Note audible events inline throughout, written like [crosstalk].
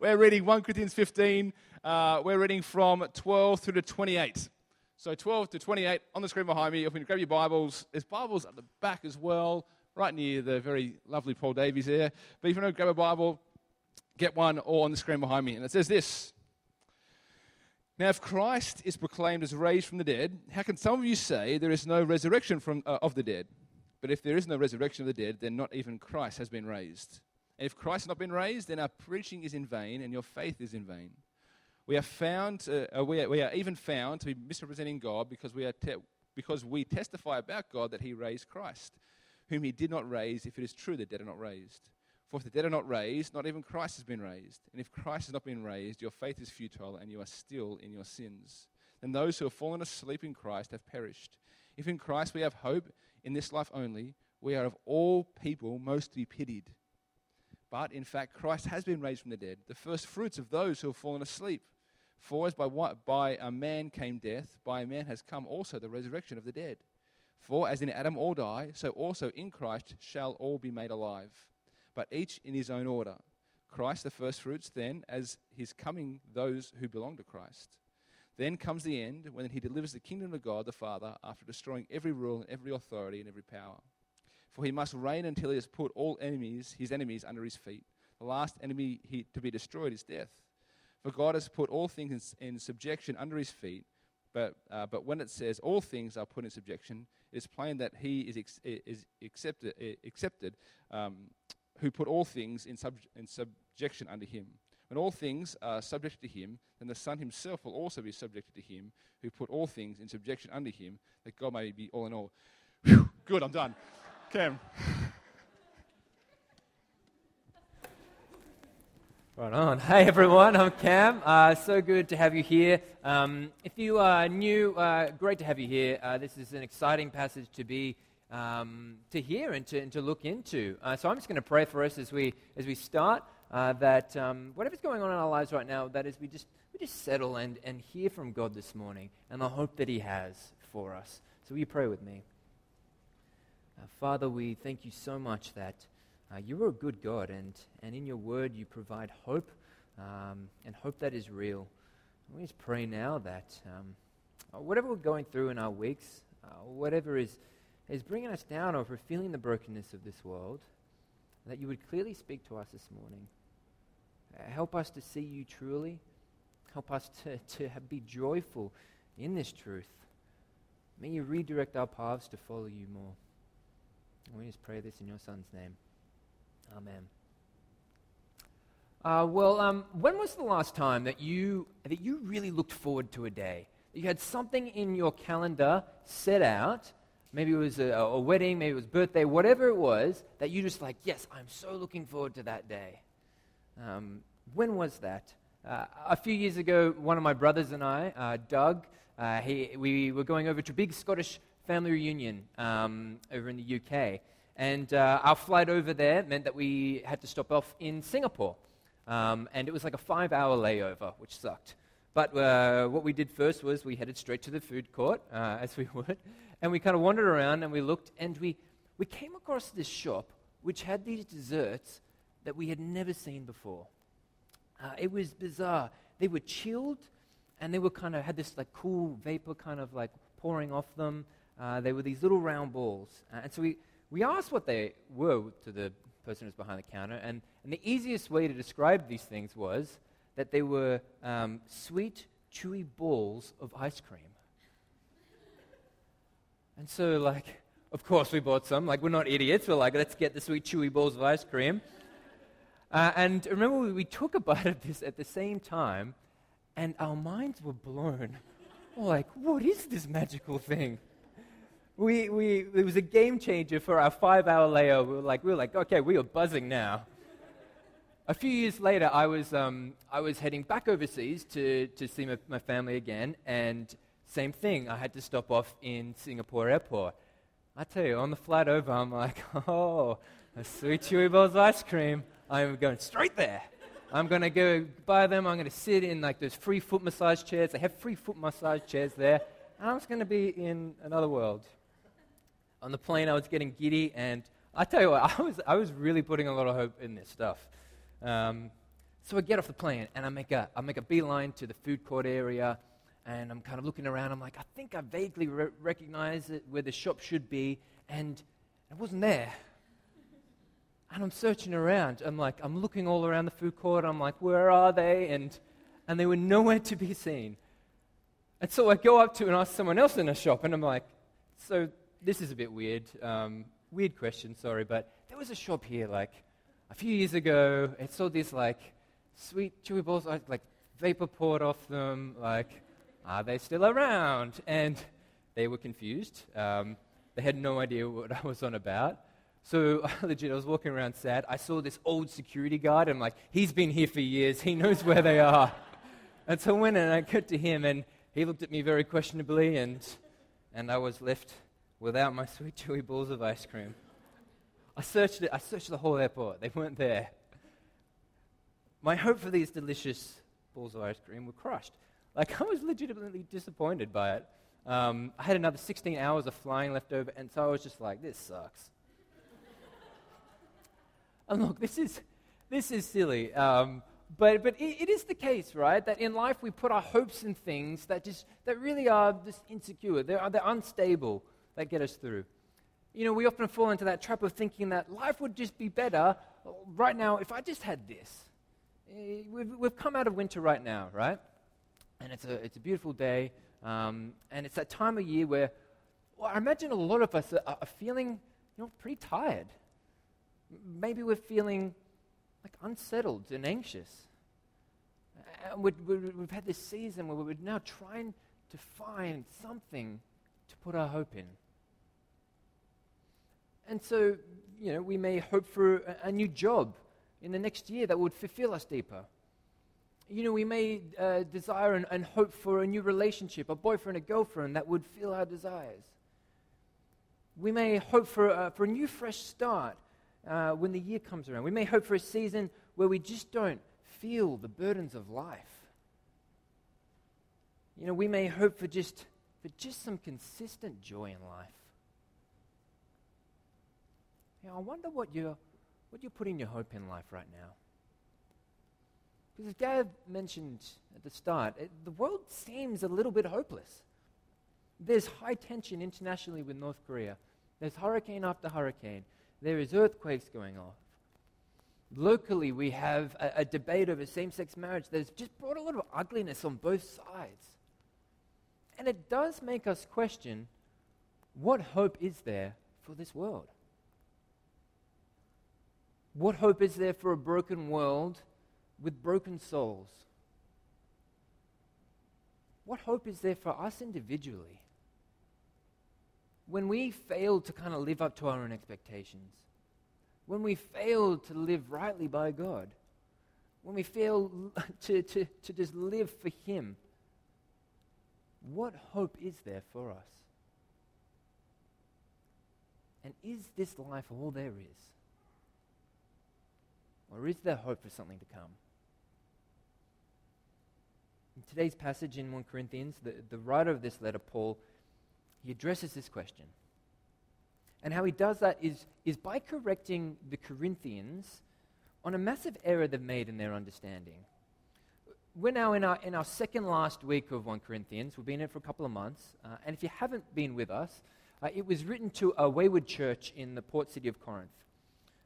We're reading 1 Corinthians 15. Uh, we're reading from 12 through to 28. So 12 to 28 on the screen behind me. If you grab your Bibles, there's Bibles at the back as well, right near the very lovely Paul Davies there. But if you don't grab a Bible, get one or on the screen behind me. And it says this Now, if Christ is proclaimed as raised from the dead, how can some of you say there is no resurrection from, uh, of the dead? But if there is no resurrection of the dead, then not even Christ has been raised. And if Christ has not been raised, then our preaching is in vain and your faith is in vain. We are found, uh, we, are, we are even found to be misrepresenting God because we, are te- because we testify about God that He raised Christ, whom He did not raise, if it is true the dead are not raised. For if the dead are not raised, not even Christ has been raised. And if Christ has not been raised, your faith is futile and you are still in your sins. Then those who have fallen asleep in Christ have perished. If in Christ we have hope in this life only, we are of all people most to be pitied. But in fact, Christ has been raised from the dead, the first fruits of those who have fallen asleep. For as by, what, by a man came death, by a man has come also the resurrection of the dead. For as in Adam all die, so also in Christ shall all be made alive, but each in his own order. Christ the firstfruits, then, as his coming those who belong to Christ. Then comes the end, when he delivers the kingdom of God the Father after destroying every rule and every authority and every power. For he must reign until he has put all enemies, his enemies, under his feet. The last enemy he, to be destroyed is death. For God has put all things in, in subjection under his feet. But, uh, but when it says all things are put in subjection, it is plain that he is, ex- is accepted, accepted um, who put all things in, sub- in subjection under him. When all things are subject to him, then the Son himself will also be subjected to him who put all things in subjection under him, that God may be all in all. Whew, good, I'm done. Cam. Right on. Hey everyone, I'm Cam. Uh, so good to have you here. Um, if you are new, uh, great to have you here. Uh, this is an exciting passage to be um, to hear and to, and to look into. Uh, so I'm just going to pray for us as we as we start. Uh, that um, whatever's going on in our lives right now, that is we just we just settle and and hear from God this morning, and the hope that He has for us. So will you pray with me? Uh, Father, we thank you so much that. Uh, you're a good God, and, and in your word you provide hope, um, and hope that is real. We just pray now that um, uh, whatever we're going through in our weeks, uh, whatever is, is bringing us down, or if we're feeling the brokenness of this world, that you would clearly speak to us this morning. Uh, help us to see you truly. Help us to, to have, be joyful in this truth. May you redirect our paths to follow you more. We just pray this in your Son's name. Amen. Uh, well, um, when was the last time that you, that you really looked forward to a day? You had something in your calendar set out. Maybe it was a, a wedding, maybe it was birthday, whatever it was, that you just like, yes, I'm so looking forward to that day. Um, when was that? Uh, a few years ago, one of my brothers and I, uh, Doug, uh, he, we were going over to a big Scottish family reunion um, over in the UK. And uh, our flight over there meant that we had to stop off in Singapore. Um, and it was like a five hour layover, which sucked. But uh, what we did first was we headed straight to the food court, uh, as we [laughs] would. And we kind of wandered around and we looked, and we, we came across this shop which had these desserts that we had never seen before. Uh, it was bizarre. They were chilled, and they were kind of had this like cool vapor kind of like pouring off them. Uh, they were these little round balls. Uh, and so we, we asked what they were to the person who's behind the counter, and, and the easiest way to describe these things was that they were um, sweet, chewy balls of ice cream. And so, like, of course, we bought some. Like, we're not idiots. We're like, let's get the sweet, chewy balls of ice cream. Uh, and remember, we, we, took a bite of this at the same time, and our minds were blown. We're like, what is this magical thing? We, we, it was a game changer for our five hour layover. We were like, we were like, okay, we are buzzing now. a few years later, I was, um, I was heading back overseas to, to see my, my family again, and same thing. I had to stop off in Singapore airport. I tell you, on the flight over, I'm like, [laughs] oh, a sweet chewy balls ice cream. I'm going straight there. I'm going to go buy them. I'm going to sit in like those free foot massage chairs. They have free foot massage chairs there. And I'm just going to be in another world on the plane, I was getting giddy, and I tell you what, [laughs] I was, I was really putting a lot of hope in this stuff. Um, So I get off the plane and I make a, I make a beeline to the food court area and I'm kind of looking around. I'm like, I think I vaguely re- recognize it, where the shop should be, and it wasn't there. And I'm searching around. I'm like, I'm looking all around the food court. I'm like, where are they? And, and they were nowhere to be seen. And so I go up to and ask someone else in the shop, and I'm like, so this is a bit weird. Um, weird question, sorry, but there was a shop here like a few years ago. It sold these like sweet chewy balls, like vapor poured off them. Like, are they still around? And they were confused. Um, they had no idea what I was on about. So [laughs] legit, I was walking around sad. I saw this old security guard. I'm like, he's been here for years. He knows where they are. [laughs] and so I went and I got to him, and he looked at me very questionably, and, and I was left without my sweet chewy balls of ice cream. I searched it. I searched the whole airport. They weren't there. My hope for these delicious balls of ice cream were crushed. Like I was legitimately disappointed by it. Um, I had another 16 hours of flying left over, and so I was just like, "This sucks." [laughs] and look, this is this is silly. Um, but, but it, it is the case, right, that in life we put our hopes in things that, just, that really are just insecure. They're, they're unstable that get us through. You know, we often fall into that trap of thinking that life would just be better right now if I just had this. Eh, we've, we've come out of winter right now, right? And it's a, it's a beautiful day. Um, and it's that time of year where well, I imagine a lot of us are, are feeling you know, pretty tired. Maybe we're feeling like unsettled and anxious. And we have had this season where we're now trying to find something to put our hope in. And so, you know, we may hope for a, a new job in the next year that would fulfill us deeper. You know, we may uh, desire and, and, hope for a new relationship, a boyfriend, a girlfriend that would fill our desires. We may hope for, uh, for a new fresh start uh, when the year comes around. We may hope for a season where we just don't feel the burdens of life. You know, we may hope for just, for just some consistent joy in life. You know, I wonder what you're, what you're putting your hope in life right now. Because as Gav mentioned at the start, it, the world seems a little bit hopeless. There's high tension internationally with North Korea. There's hurricane after hurricane. There is earthquakes going off. Locally, we have a, a debate over same sex marriage that has just brought a lot of ugliness on both sides. And it does make us question what hope is there for this world? What hope is there for a broken world with broken souls? What hope is there for us individually? When we fail to kind of live up to our own expectations, when we fail to live rightly by God, when we fail [laughs] to, to, to just live for Him, what hope is there for us? And is this life all there is? Or is there hope for something to come? In today's passage in 1 Corinthians, the, the writer of this letter, Paul, he addresses this question. And how he does that is, is by correcting the Corinthians on a massive error they've made in their understanding. We're now in our, in our second last week of 1 Corinthians. We've been in it for a couple of months. Uh, and if you haven't been with us, uh, it was written to a wayward church in the port city of Corinth.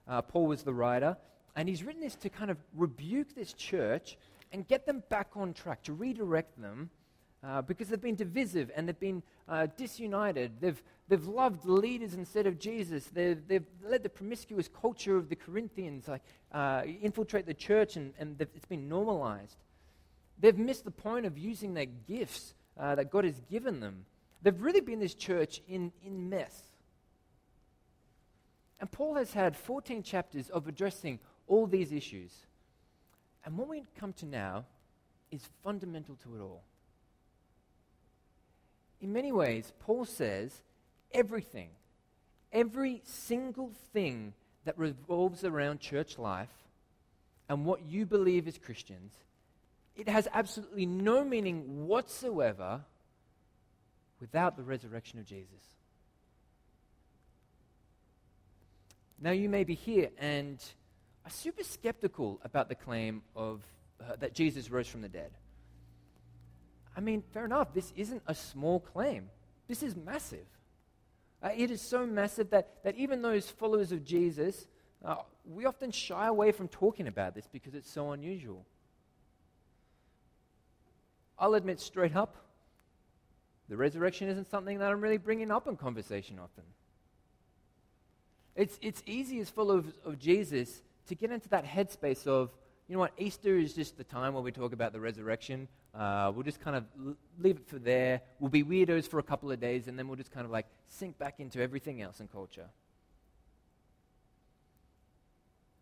Uh, Paul was the writer. And he's written this to kind of rebuke this church and get them back on track, to redirect them, uh, because they've been divisive and they've been uh, disunited. They've, they've loved leaders instead of Jesus. They've, they've let the promiscuous culture of the Corinthians like, uh, infiltrate the church, and, and it's been normalized. They've missed the point of using their gifts uh, that God has given them. They've really been this church in, in mess. And Paul has had 14 chapters of addressing all these issues. And what we come to now is fundamental to it all. In many ways, Paul says everything, every single thing that revolves around church life and what you believe as Christians, it has absolutely no meaning whatsoever without the resurrection of Jesus. Now, you may be here and are super skeptical about the claim of, uh, that Jesus rose from the dead. I mean, fair enough, this isn't a small claim, this is massive. Uh, it is so massive that, that even those followers of Jesus, uh, we often shy away from talking about this because it's so unusual. I'll admit straight up, the resurrection isn't something that I'm really bringing up in conversation often. It's, it's easy as followers of Jesus to get into that headspace of, you know what, Easter is just the time where we talk about the resurrection. Uh, we'll just kind of leave it for there. We'll be weirdos for a couple of days, and then we'll just kind of like sink back into everything else in culture.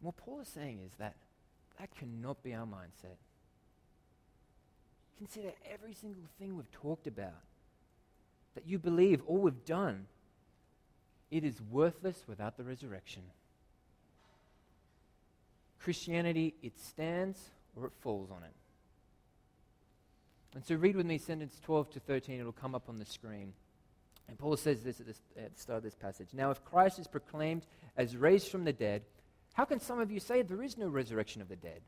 What Paul is saying is that that cannot be our mindset. Consider every single thing we've talked about, that you believe, all we've done. It is worthless without the resurrection. Christianity, it stands or it falls on it. And so read with me sentence 12 to 13. It'll come up on the screen. And Paul says this at, this at, the start of this passage. Now, if Christ is proclaimed as raised from the dead, how can some of you say there is no resurrection of the dead?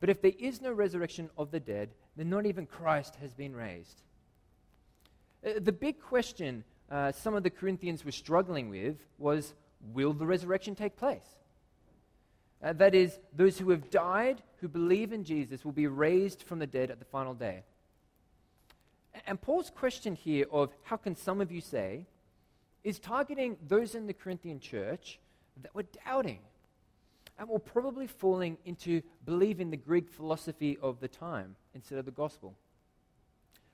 But if there is no resurrection of the dead, then not even Christ has been raised. Uh, the big question uh, some of the Corinthians were struggling with was will the resurrection take place? Uh, that is, those who have died, who believe in Jesus, will be raised from the dead at the final day. And Paul's question here of how can some of you say is targeting those in the Corinthian church that were doubting and were probably falling into believing the Greek philosophy of the time instead of the gospel.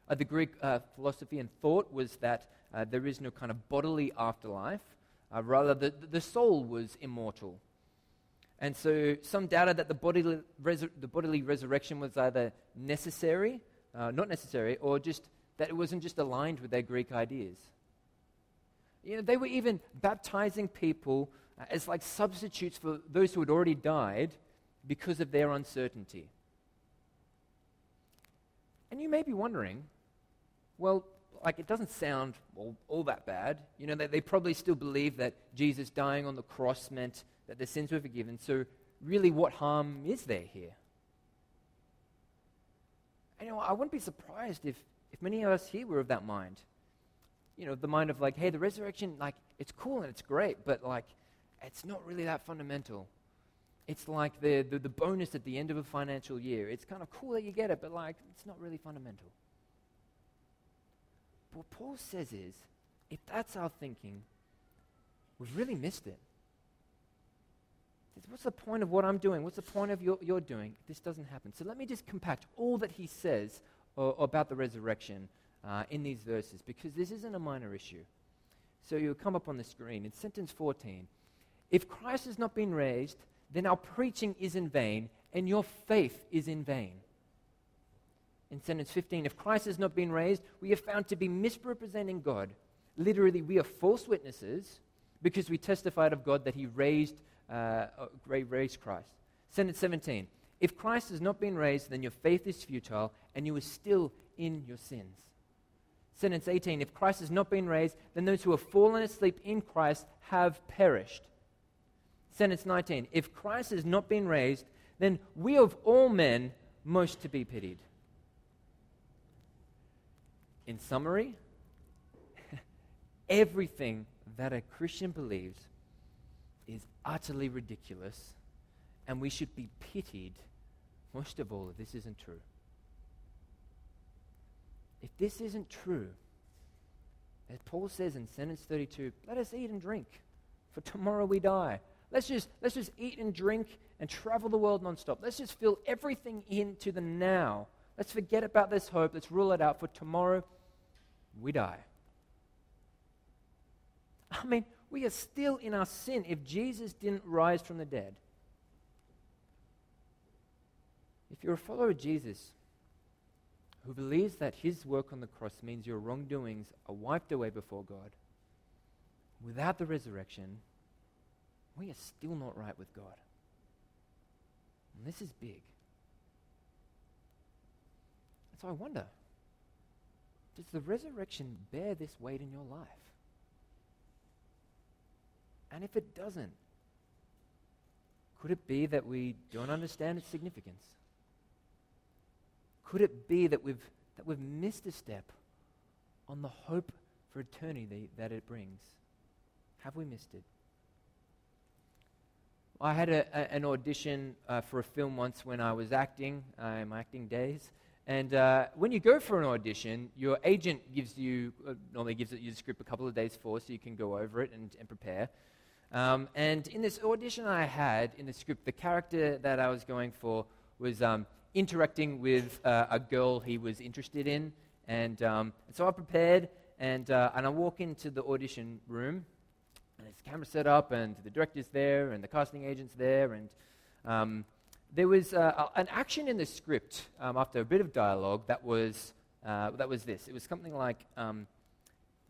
Uh, the Greek uh, philosophy and thought was that uh, there is no kind of bodily afterlife, uh, rather, the, the soul was immortal. And so some doubted that the bodily, the bodily resurrection was either necessary, uh, not necessary, or just that it wasn't just aligned with their Greek ideas. You know, they were even baptizing people uh, as like substitutes for those who had already died because of their uncertainty. And you may be wondering, well, like it doesn't sound all, all that bad. You know, they, they probably still believe that Jesus dying on the cross meant that their sins were forgiven. So, really, what harm is there here? You know, I wouldn't be surprised if, if many of us here were of that mind. You know, the mind of like, hey, the resurrection, like, it's cool and it's great, but like, it's not really that fundamental. It's like the, the, the bonus at the end of a financial year. It's kind of cool that you get it, but like, it's not really fundamental. But what Paul says is, if that's our thinking, we've really missed it. What's the point of what I'm doing? What's the point of your, your doing? This doesn't happen. So let me just compact all that he says uh, about the resurrection uh, in these verses, because this isn't a minor issue. So you'll come up on the screen. In sentence 14, if Christ has not been raised, then our preaching is in vain, and your faith is in vain. In sentence 15, if Christ has not been raised, we are found to be misrepresenting God. Literally, we are false witnesses because we testified of God that he raised, uh, uh raised Christ. Sentence 17, if Christ has not been raised, then your faith is futile and you are still in your sins. Sentence 18, if Christ has not been raised, then those who have fallen asleep in Christ have perished. Sentence 19 If Christ has not been raised, then we of all men most to be pitied. In summary, [laughs] everything that a Christian believes utterly ridiculous, and we should be pitied most of all if this isn't true. If this isn't true, as Paul says in sentence 32, let us eat and drink, for tomorrow we die. Let's just, let's just eat and drink and travel the world nonstop. Let's just fill everything into the now. Let's forget about this hope. Let's rule it out. For tomorrow, we die. I mean, we are still in our sin if Jesus didn't rise from the dead. If you're a follower of Jesus who believes that his work on the cross means your wrongdoings are wiped away before God, without the resurrection, we are still not right with God. And this is big. so I wonder does the resurrection bear this weight in your life? And if it doesn't, Could it be that we don't understand its significance? Could it be that we've, that we've missed a step on the hope for eternity that it brings? Have we missed it? I had a, a, an audition uh, for a film once when I was acting, uh, in my acting days. And uh, when you go for an audition, your agent gives you, uh, normally gives you the script a couple of days before so you can go over it and, and prepare. Um, and in this audition I had, in the script, the character that I was going for was um, interacting with uh, a girl he was interested in. And, um, so I prepared, and, uh, and I walk into the audition room, and there's camera set up, and the director's there, and the casting agent's there, and um, there was uh, an action in the script um, after a bit of dialogue that was, uh, that was this. It was something like, um,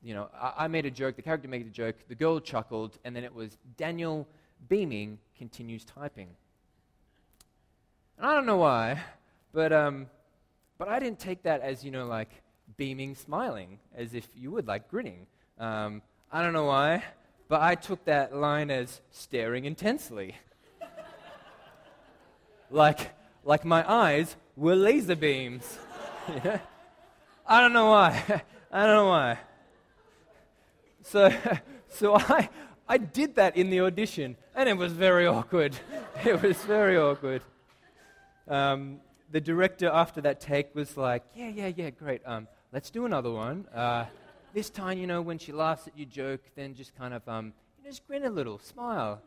you know, I, I, made a joke, the character made a joke, the girl chuckled, and then it was Daniel beaming continues typing. And I don't know why, but, um, but I didn't take that as, you know, like beaming, smiling, as if you would, like grinning. Um, I don't know why, but I took that line as staring intensely. [laughs] like, like my eyes were laser beams. [laughs] yeah. I don't know why. [laughs] I don't know why. So, [laughs] so I, I did that in the audition, and it was very awkward. [laughs] It was very awkward. Um, the director, after that take, was like, Yeah, yeah, yeah, great. Um, let's do another one. Uh, this time, you know, when she laughs at your joke, then just kind of, um, you know, just grin a little, smile.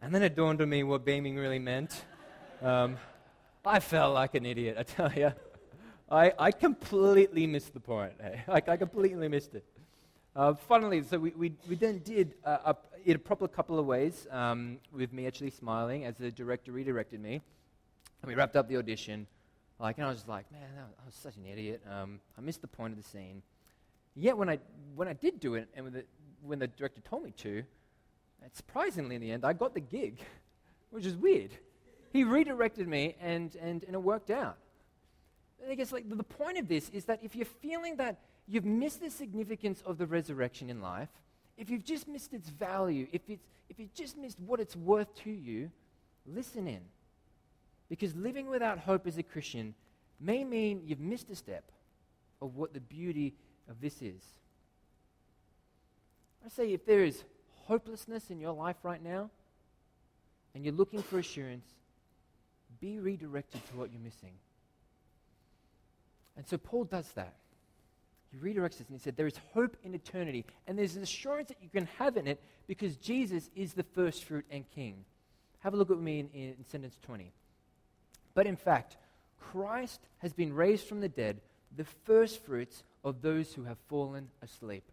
And then it dawned on me what beaming really meant. Um, I felt like an idiot, I tell you. I, I completely missed the point. Hey? [laughs] Like, I completely missed it. Uh, funnily, so we, we, we then did uh, a, it a proper couple of ways um, with me actually smiling as the director redirected me. And we wrapped up the audition. Like, and I was just like, man, I was such an idiot. Um, I missed the point of the scene. Yet when I, when I did do it, and when the, when the director told me to, surprisingly in the end, I got the gig, [laughs] which is weird. He redirected me, and, and, and it worked out. I guess like the point of this is that if you're feeling that you've missed the significance of the resurrection in life, if you've just missed its value, if, it's, if you've just missed what it's worth to you, listen in. Because living without hope as a Christian may mean you've missed a step of what the beauty of this is. I say if there is hopelessness in your life right now and you're looking for assurance, be redirected to what you're missing. And so Paul does that. He redirects us and he said, There is hope in eternity, and there's an assurance that you can have in it because Jesus is the first fruit and king. Have a look at me in, in, in sentence 20. But in fact, Christ has been raised from the dead, the first fruits of those who have fallen asleep.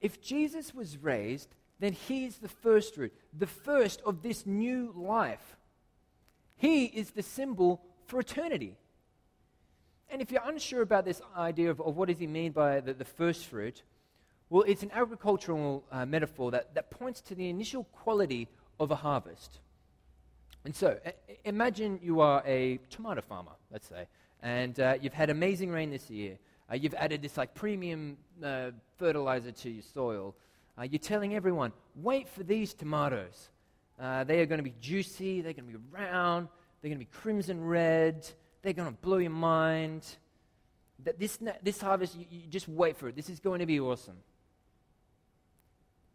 If Jesus was raised, then he is the first fruit, the first of this new life. He is the symbol for eternity. And if you're unsure about this idea of, of what does he mean by the, the first fruit, well, it's an agricultural uh, metaphor that, that points to the initial quality of a harvest. And so, imagine you are a tomato farmer, let's say, and uh, you've had amazing rain this year. Uh, you've added this like premium uh, fertilizer to your soil. Uh, you're telling everyone, wait for these tomatoes. They are going to be juicy, they're going to be round, they're going to be crimson red, they're going to blow your mind. That this, this harvest, you, you just wait for it. This is going to be awesome.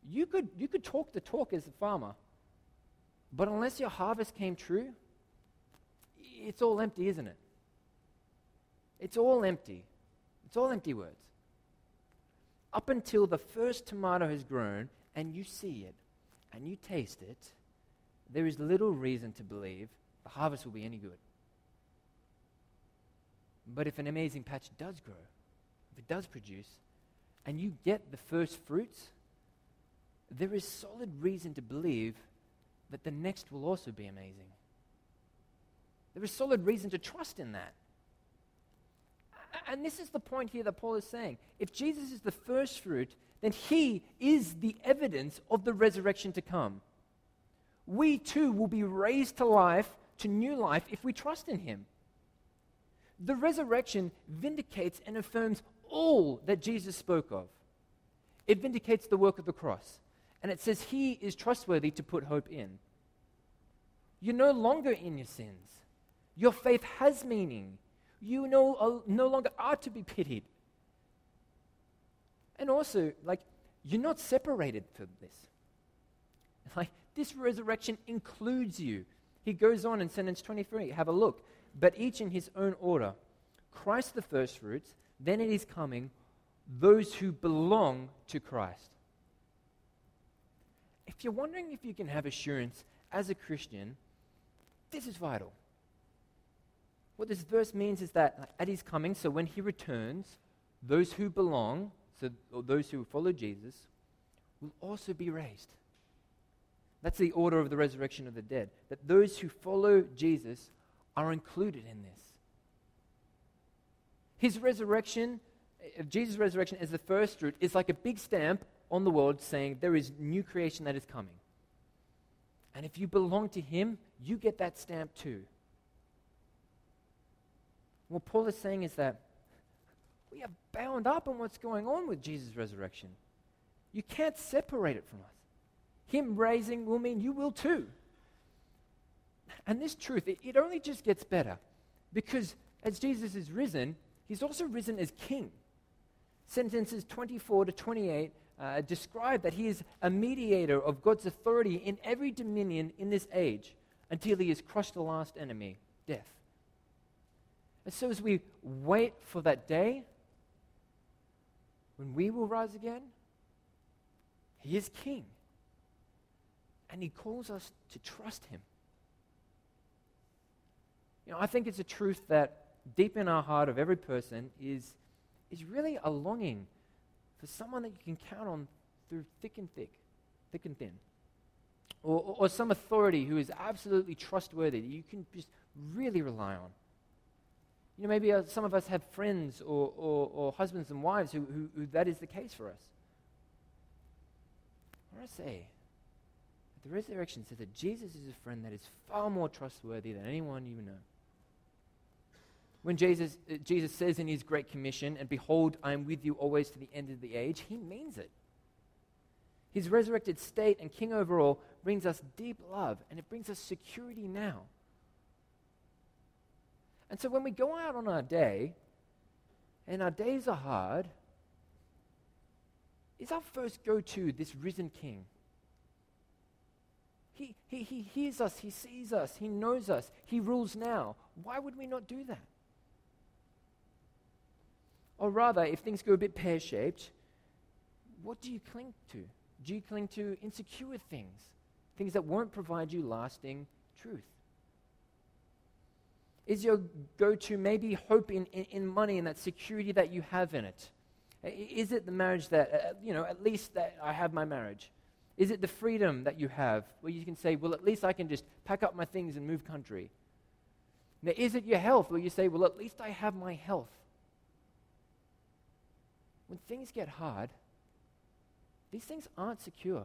You could, you could talk the talk as a farmer, but unless your harvest came true, it's all empty, isn't it? It's all empty. It's all empty words. Up until the first tomato has grown and you see it and you taste it, there is little reason to believe the harvest will be any good. But if an amazing patch does grow, if it does produce, and you get the first fruits, there is solid reason to believe that the next will also be amazing. There is solid reason to trust in that. And this is the point here that Paul is saying. If Jesus is the first fruit, then he is the evidence of the resurrection to come. We too will be raised to life, to new life, if we trust in him. The resurrection vindicates and affirms all that Jesus spoke of. It vindicates the work of the cross. And it says he is trustworthy to put hope in. You're no longer in your sins. Your faith has meaning. You no, uh, no longer are to be pitied. And also, like, you're not separated from this. Like, this resurrection includes you. He goes on in sentence 23. Have a look. But each in his own order. Christ the firstfruits, then it is coming, those who belong to Christ. If you're wondering if you can have assurance as a Christian, this is vital. What this verse means is that at his coming, so when he returns, those who belong, so those who follow Jesus, will also be raised. That's the order of the resurrection of the dead. That those who follow Jesus are included in this. His resurrection, Jesus' resurrection as the first fruit, is like a big stamp on the world saying there is new creation that is coming. And if you belong to Him, you get that stamp too. What Paul is saying is that we are bound up in what's going on with Jesus' resurrection. You can't separate it from us. Him raising will mean you will too. And this truth, it, it only just gets better because as Jesus is risen, he's also risen as king. Sentences 24 to 28 uh, describe that he is a mediator of God's authority in every dominion in this age until he has crushed the last enemy, death. And so, as we wait for that day when we will rise again, he is king. And he calls us to trust him. Know, I think it's a truth that deep in our heart of every person is, is really a longing for someone that you can count on through thick and thick, thick and thin. Or, or, or some authority who is absolutely trustworthy that you can just really rely on. You know, maybe uh, some of us have friends or, or, or husbands and wives who, who, who, that is the case for us. I want to say, the resurrection says that Jesus is a friend that is far more trustworthy than anyone you know. When Jesus, uh, Jesus says in his Great Commission, and behold, I am with you always to the end of the age, he means it. His resurrected state and king over all brings us deep love, and it brings us security now. And so when we go out on our day, and our days are hard, is our first go to this risen king? He, he, he hears us, he sees us, he knows us, he rules now. Why would we not do that? Or rather, if things go a bit pear shaped, what do you cling to? Do you cling to insecure things? Things that won't provide you lasting truth? Is your go to maybe hope in, in, in, money and that security that you have in it? Is it the marriage that, uh, you know, at least that I have my marriage? Is it the freedom that you have where you can say, well, at least I can just pack up my things and move country? Now, is it your health where you say, well, at least I have my health? When things get hard, these things aren't secure.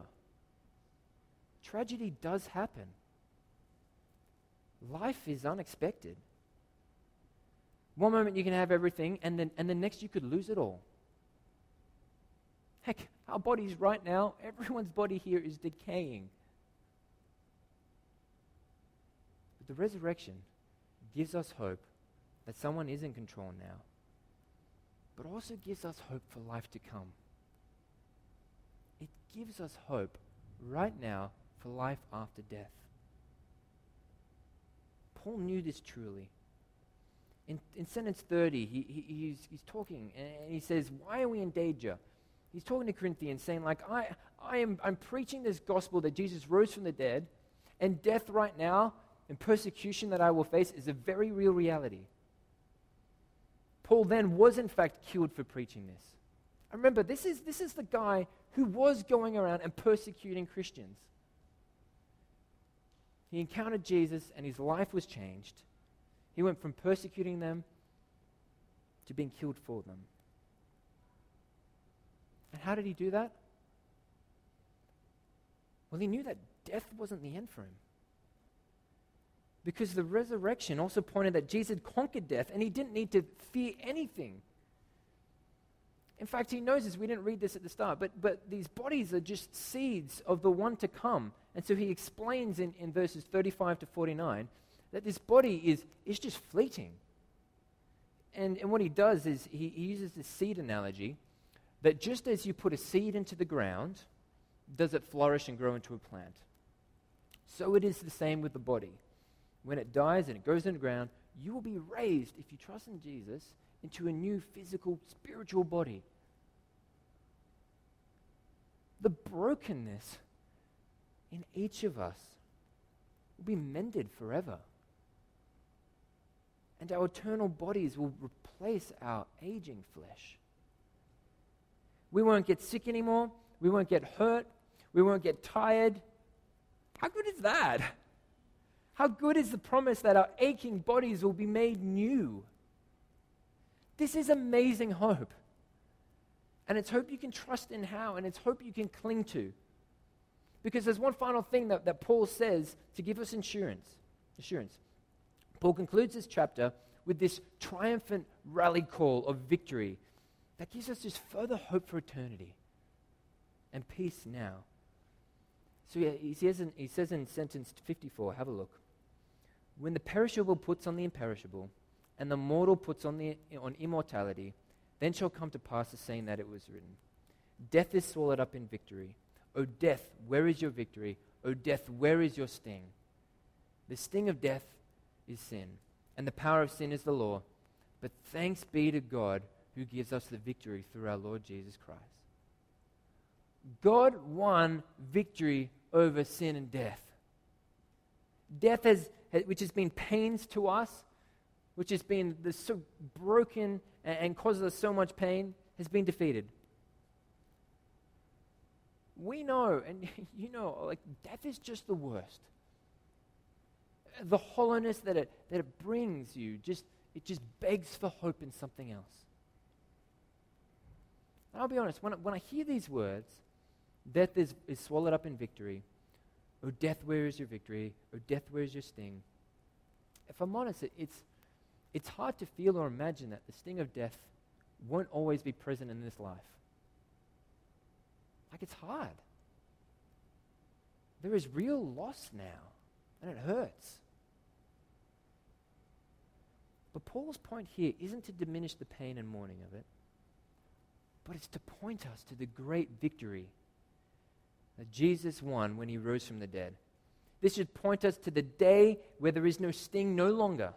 Tragedy does happen. Life is unexpected. One moment you can have everything, and then and the next you could lose it all. Heck, our bodies right now, everyone's body here is decaying. But the resurrection gives us hope that someone is in control now but also gives us hope for life to come. It gives us hope right now for life after death. Paul knew this truly. In, in sentence 30, he, he, he's, he's talking and he says, Why are we in danger? He's talking to Corinthians, saying, like, I, I am I'm preaching this gospel that Jesus rose from the dead, and death right now and persecution that I will face is a very real reality. Paul then was, in fact, killed for preaching this. Remember, this is, this is the guy who was going around and persecuting Christians. He encountered Jesus and his life was changed. He went from persecuting them to being killed for them. And how did he do that? Well, he knew that death wasn't the end for him. Because the resurrection also pointed that Jesus conquered death and he didn't need to fear anything. In fact, he knows this. We didn't read this at the start, but, but these bodies are just seeds of the one to come. And so he explains in, in verses 35 to 49 that this body is, is just fleeting. And, and what he does is he, he uses the seed analogy that just as you put a seed into the ground, does it flourish and grow into a plant. So it is the same with the body. When it dies and it goes into the ground, you will be raised, if you trust in Jesus, into a new physical, spiritual body. The brokenness in each of us will be mended forever. And our eternal bodies will replace our aging flesh. We won't get sick anymore. We won't get hurt. We won't get tired. How good is that? How good is the promise that our aching bodies will be made new? This is amazing hope. And it's hope you can trust in how, and it's hope you can cling to. Because there's one final thing that, that Paul says to give us insurance. Assurance. Paul concludes this chapter with this triumphant rally call of victory that gives us just further hope for eternity and peace now. So he, says in, he says in sentence 54, have a look. When the perishable puts on the imperishable, and the mortal puts on, the, on immortality, then shall come to pass the saying that it was written Death is swallowed up in victory. O death, where is your victory? O death, where is your sting? The sting of death is sin, and the power of sin is the law. But thanks be to God who gives us the victory through our Lord Jesus Christ. God won victory over sin and death. Death, has, which has been pains to us, which has been so broken and, and causes us so much pain, has been defeated. We know, and [laughs] you know, like death is just the worst. The hollowness that it, that it brings you, just it just begs for hope in something else. And I'll be honest, when, when I hear these words, death is, is swallowed up in victory. Oh, death, where is your victory? Oh, death, where is your sting? If I'm honest, it, it's, it's hard to feel or imagine that the sting of death won't always be present in this life. Like it's hard. There is real loss now, and it hurts. But Paul's point here isn't to diminish the pain and mourning of it, but it's to point us to the great victory that Jesus won when he rose from the dead. This should point us to the day where there is no sting no longer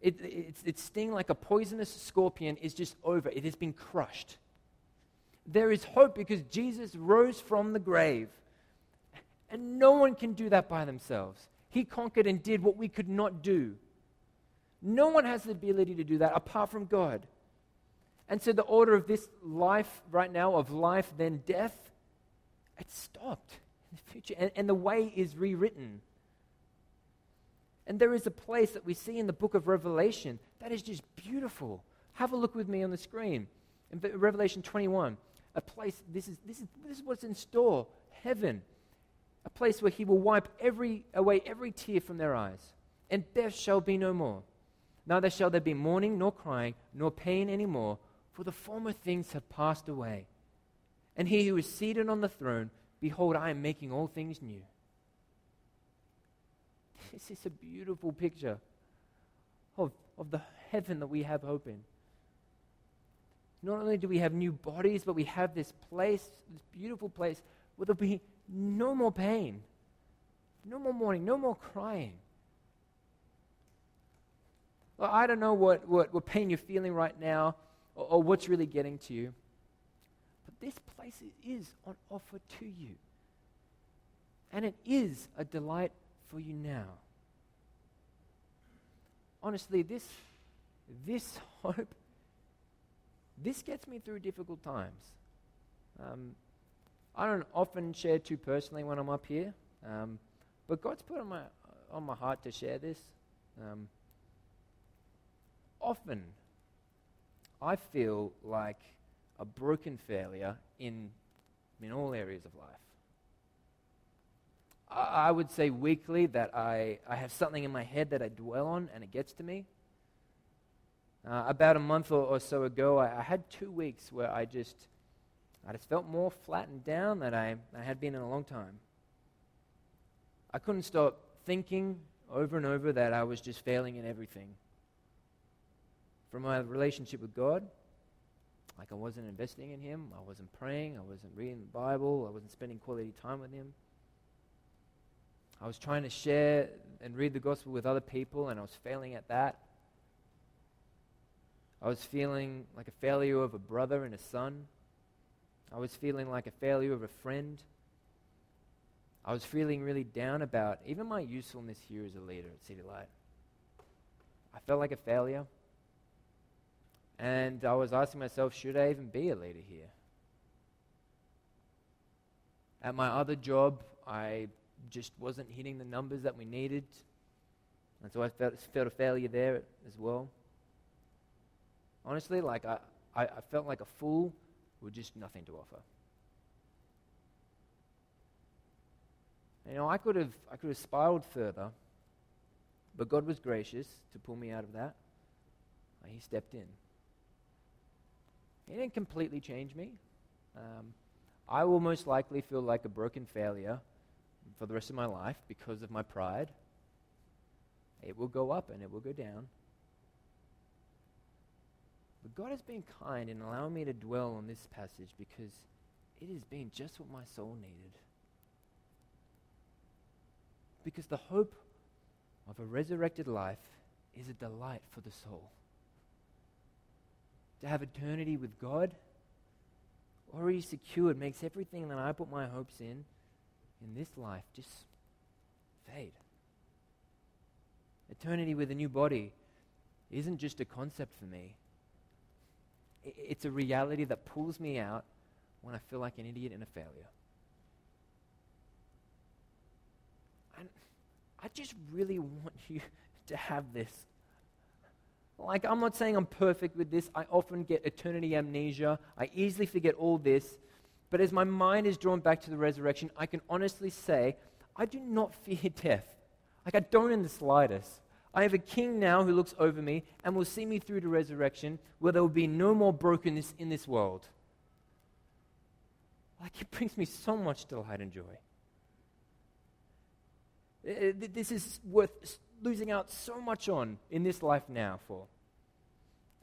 it, its, its sting, like a poisonous scorpion, is just over. It has been crushed. There is hope because Jesus rose from the grave. And no one can do that by themselves. He conquered and did what we could not do. No one has the ability to do that apart from God. And so the order of this life right now, of life, then death, it stopped in the future. And, and the way is rewritten. And there is a place that we see in the book of Revelation that is just beautiful. Have a look with me on the screen. In Revelation 21, a place, this is, this is, this is what's in store heaven. A place where he will wipe every, away every tear from their eyes. And death shall be no more. Neither shall there be mourning, nor crying, nor pain any more, for the former things have passed away. And he who is seated on the throne, behold, I am making all things new. This is a beautiful picture of, of the heaven that we have hope in. Not only do we have new bodies, but we have this place, this beautiful place, where there'll be no more pain, no more mourning, no more crying. I don't know what, what, what pain you're feeling right now or, or what's really getting to you, this place is on offer to you. And it is a delight for you now. Honestly, this, this [laughs] hope, this gets me through difficult times. Um, I don't often share too personally when I'm up here, um, but God's put on my, on my heart to share this. Um, often, I feel like a broken failure in, in all areas of life. I would say weekly that I, I have something in my head that I dwell on and it gets to me. Uh, about a month or, or so ago, I, I, had two weeks where I just, I just felt more flattened down than I, I had been in a long time. I couldn't stop thinking over and over that I was just failing in everything. From my relationship with God, like I wasn't investing in Him, I wasn't praying, I wasn't reading the Bible, I wasn't spending quality time with Him. I was trying to share and read the gospel with other people, and I was failing at that. I was feeling like a failure of a brother and a son. I was feeling like a failure of a friend. I was feeling really down about even my usefulness here as a leader at City Light. I felt like a failure. And I was asking myself, should I even be a leader here? At my other job, I just wasn't hitting the numbers that we needed. And so I felt, felt a failure there as well. Honestly, like I, I, I felt like a fool with just nothing to offer. You know, I could have I could have spiraled further, but God was gracious to pull me out of that. He stepped in. He didn't completely change me. Um, I will most likely feel like a broken failure for the rest of my life because of my pride. It will go up and it will go down. But God has been kind in allowing me to dwell on this passage because it has been just what my soul needed. Because the hope of a resurrected life is a delight for the soul. To have eternity with God, already secured, makes everything that I put my hopes in in this life just fade. Eternity with a new body isn't just a concept for me, it's a reality that pulls me out when I feel like an idiot and a failure. I just really want [laughs] you to have this. Like, I'm not saying I'm perfect with this. I often get eternity amnesia. I easily forget all this. But as my mind is drawn back to the resurrection, I can honestly say, I do not [laughs] fear death. Like, I don't in the slightest. I have a king now who looks over me and will see me through to resurrection, where there will be no more brokenness in this world. Like, it brings me so much delight and joy. Uh, uh, this is worth losing out so much on in this life now for.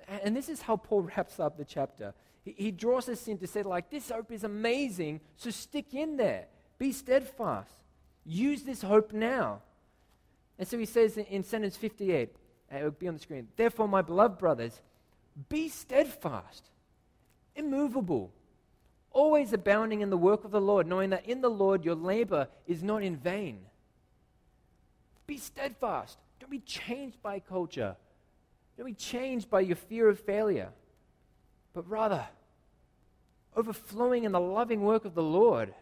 And this is how Paul wraps up the chapter. He, he draws us in to say, like, this hope is amazing, so stick in there. Be steadfast. Use this hope now. And so he says in, in sentence 58, uh, it will be on the screen, Therefore, my beloved brothers, be steadfast, immovable, always abounding in the work of the Lord, knowing that in the Lord your labor is not in vain. Be steadfast. Don't be changed by culture. Don't be changed by your fear of failure, but rather overflowing in the loving work of the Lord.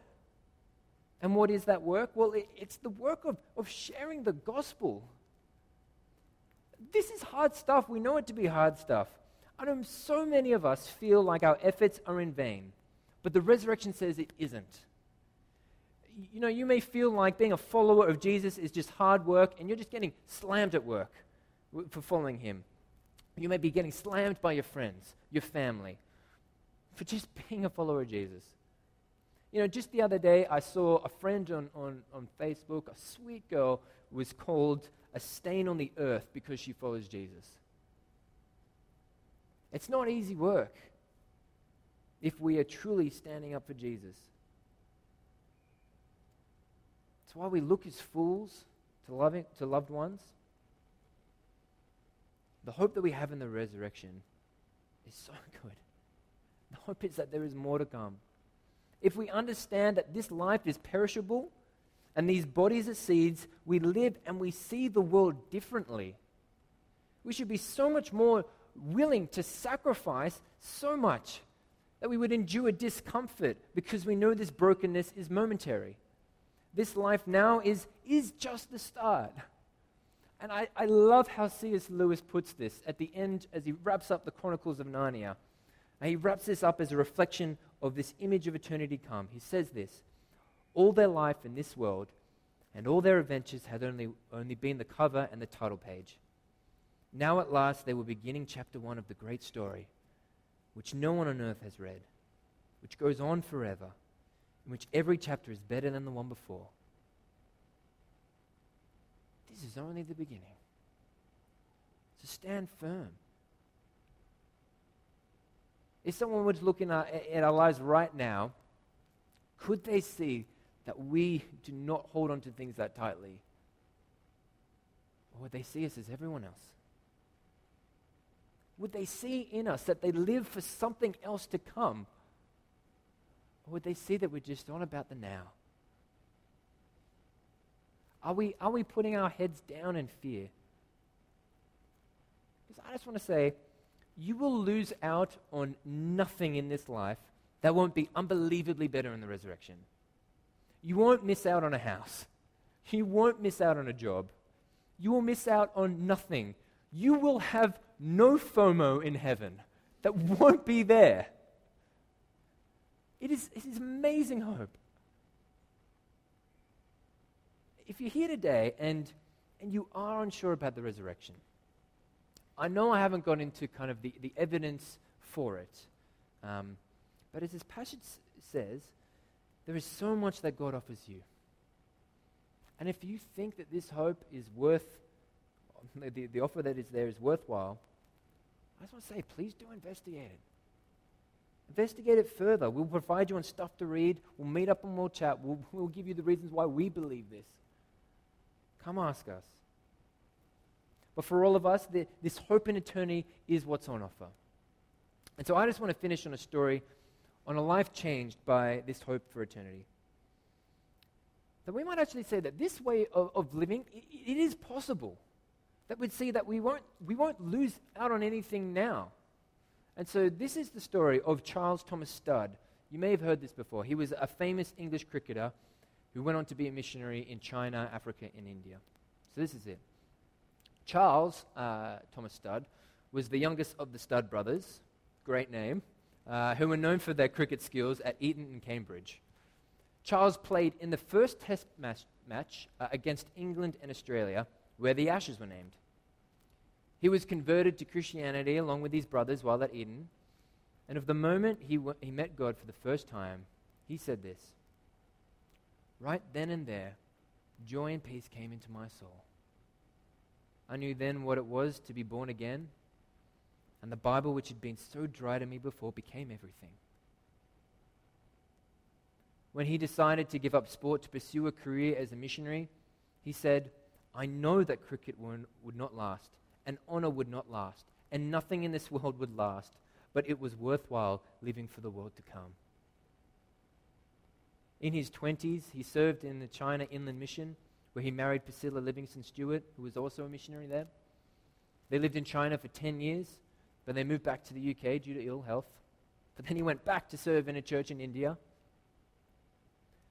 And what is that work? Well, it, it's the work of, of sharing the gospel. This is hard stuff. We know it to be hard stuff. I know so many of us feel like our efforts are in vain, but the resurrection says it isn't. You know, you may feel like being a follower of Jesus is just hard work and you're just getting slammed at work for following him. You may be getting slammed by your friends, your family, for just being a follower of Jesus. You know, just the other day, I saw a friend on, on, on Facebook, a sweet girl, was called a stain on the earth because she follows Jesus. It's not easy work if we are truly standing up for Jesus. It's why we look as fools to, loving, to loved ones. The hope that we have in the resurrection is so [laughs] good. The hope is that there is more to come. If we understand that this life is perishable and these bodies are seeds, we live and we see the world differently. We should be so much more willing to sacrifice so much that we would endure discomfort because we know this brokenness is momentary. This life now is, is just the start. And I, I love how C.S. Lewis puts this at the end as he wraps up the Chronicles of Narnia. And he wraps this up as a reflection of this image of eternity come. He says this All their life in this world and all their adventures had only, only been the cover and the title page. Now at last they were beginning chapter one of the great story, which no one on earth has read, which goes on forever, in which every chapter is better than the one before. This is only the beginning. So stand firm. If someone was looking at, at our lives right now, could they see that we do not hold on to things that tightly? Or would they see us as everyone else? Would they see in us that they live for something else to come? Or would they see that we're just on about the now? Are we, are we putting our heads down in fear? Because I just want to say, you will lose out on nothing in this life that won't be unbelievably better in the resurrection. You won't miss out on a house. You won't miss out on a job. You will miss out on nothing. You will have no FOMO in heaven that won't be there. It is, it is amazing hope. If you're here today and, and you are unsure about the resurrection, I know I haven't gone into kind of the, the evidence for it, um, but as this passage s- says, there is so much that God offers you. And if you think that this hope is worth, the, the offer that is there is worthwhile, I just want to say, please do investigate it. Investigate it further. We'll provide you on stuff to read. We'll meet up and we'll chat. We'll, we'll give you the reasons why we believe this. Come ask us. But for all of us, the, this hope in eternity is what's on offer. And so I just want to finish on a story on a life changed by this hope for eternity. That we might actually say that this way of, of living, it, it is possible. That we'd see that we won't, we won't lose out on anything now. And so this is the story of Charles Thomas Studd. You may have heard this before. He was a famous English cricketer who went on to be a missionary in China, Africa, and India. So this is it. Charles uh, Thomas Studd was the youngest of the Studd brothers, great name, uh, who were known for their cricket skills at Eton and Cambridge. Charles played in the first Test match, match uh, against England and Australia, where the Ashes were named. He was converted to Christianity along with his brothers while at Eton. And of the moment he, w- he met God for the first time, he said this Right then and there, joy and peace came into my soul. I knew then what it was to be born again, and the Bible, which had been so dry to me before, became everything. When he decided to give up sport to pursue a career as a missionary, he said, I know that cricket would not last, and honor would not last, and nothing in this world would last, but it was worthwhile living for the world to come. In his 20s, he served in the China Inland Mission, where he married Priscilla Livingstone Stewart, who was also a missionary there. They lived in China for 10 years, but they moved back to the UK due to ill health. But then he went back to serve in a church in India.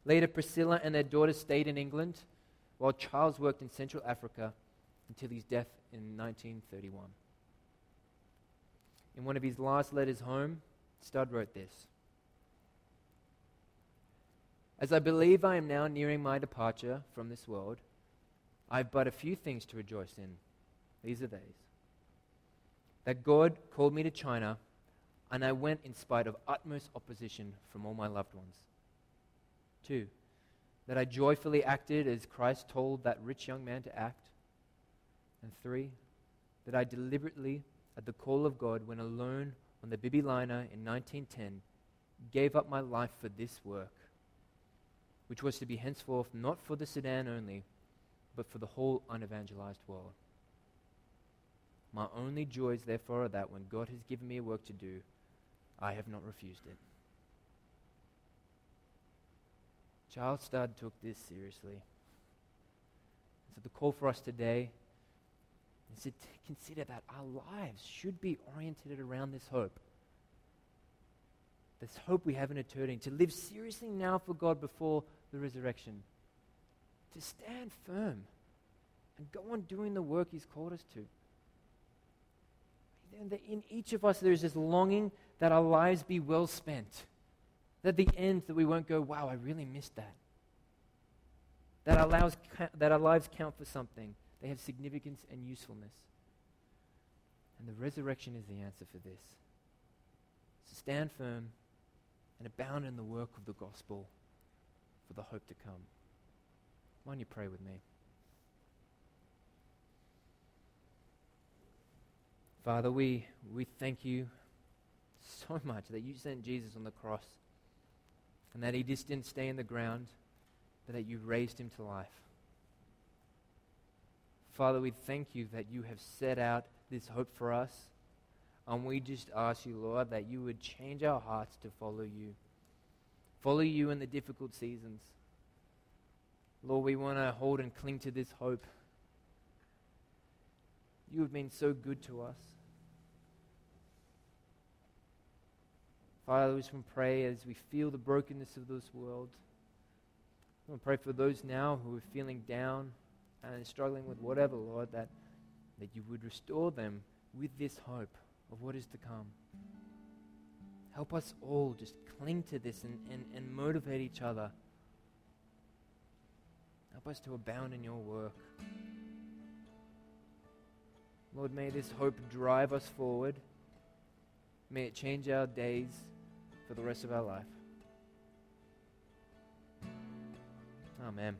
Later, Priscilla and their daughter stayed in England, while Charles worked in Central Africa until his death in 1931. In one of his last letters home, Studd wrote this As I believe I am now nearing my departure from this world, I have but a few things to rejoice in. These are these that God called me to China, and I went in spite of utmost opposition from all my loved ones. Two, that I joyfully acted as Christ told that rich young man to act. And three, that I deliberately, at the call of God, when alone on the Bibby liner in 1910, gave up my life for this work, which was to be henceforth not for the Sudan only, but for the whole unevangelized world. My only joys, therefore, are that when God has given me a work to do, I have not refused it. Charles Studd took this seriously. So the call for us today is to consider that our lives should be oriented around this hope. This hope we have in eternity, to live seriously now for God before the resurrection, to stand firm and go on doing the work He's called us to. In each of us, there is this longing that our lives be well spent. That the end, that we won't go, wow, I really missed that. That our, lives, that our lives count for something. They have significance and usefulness. And the resurrection is the answer for this. So stand firm and abound in the work of the gospel for the hope to come. Why don't you pray with me? Father, we, we thank you so much that you sent Jesus on the cross and that he just didn't stay in the ground, but that you raised him to life. Father, we thank you that you have set out this hope for us. And we just ask you, Lord, that you would change our hearts to follow you. Follow you in the difficult seasons. Lord, we want to hold and cling to this hope. You have been so good to us. Father, we just want to pray as we feel the brokenness of this world. I want to pray for those now who are feeling down and struggling with whatever, Lord, that, that you would restore them with this hope of what is to come. Help us all just cling to this and, and, and motivate each other. Help us to abound in your work. Lord, may this hope drive us forward. May it change our days for the rest of our life. Amen.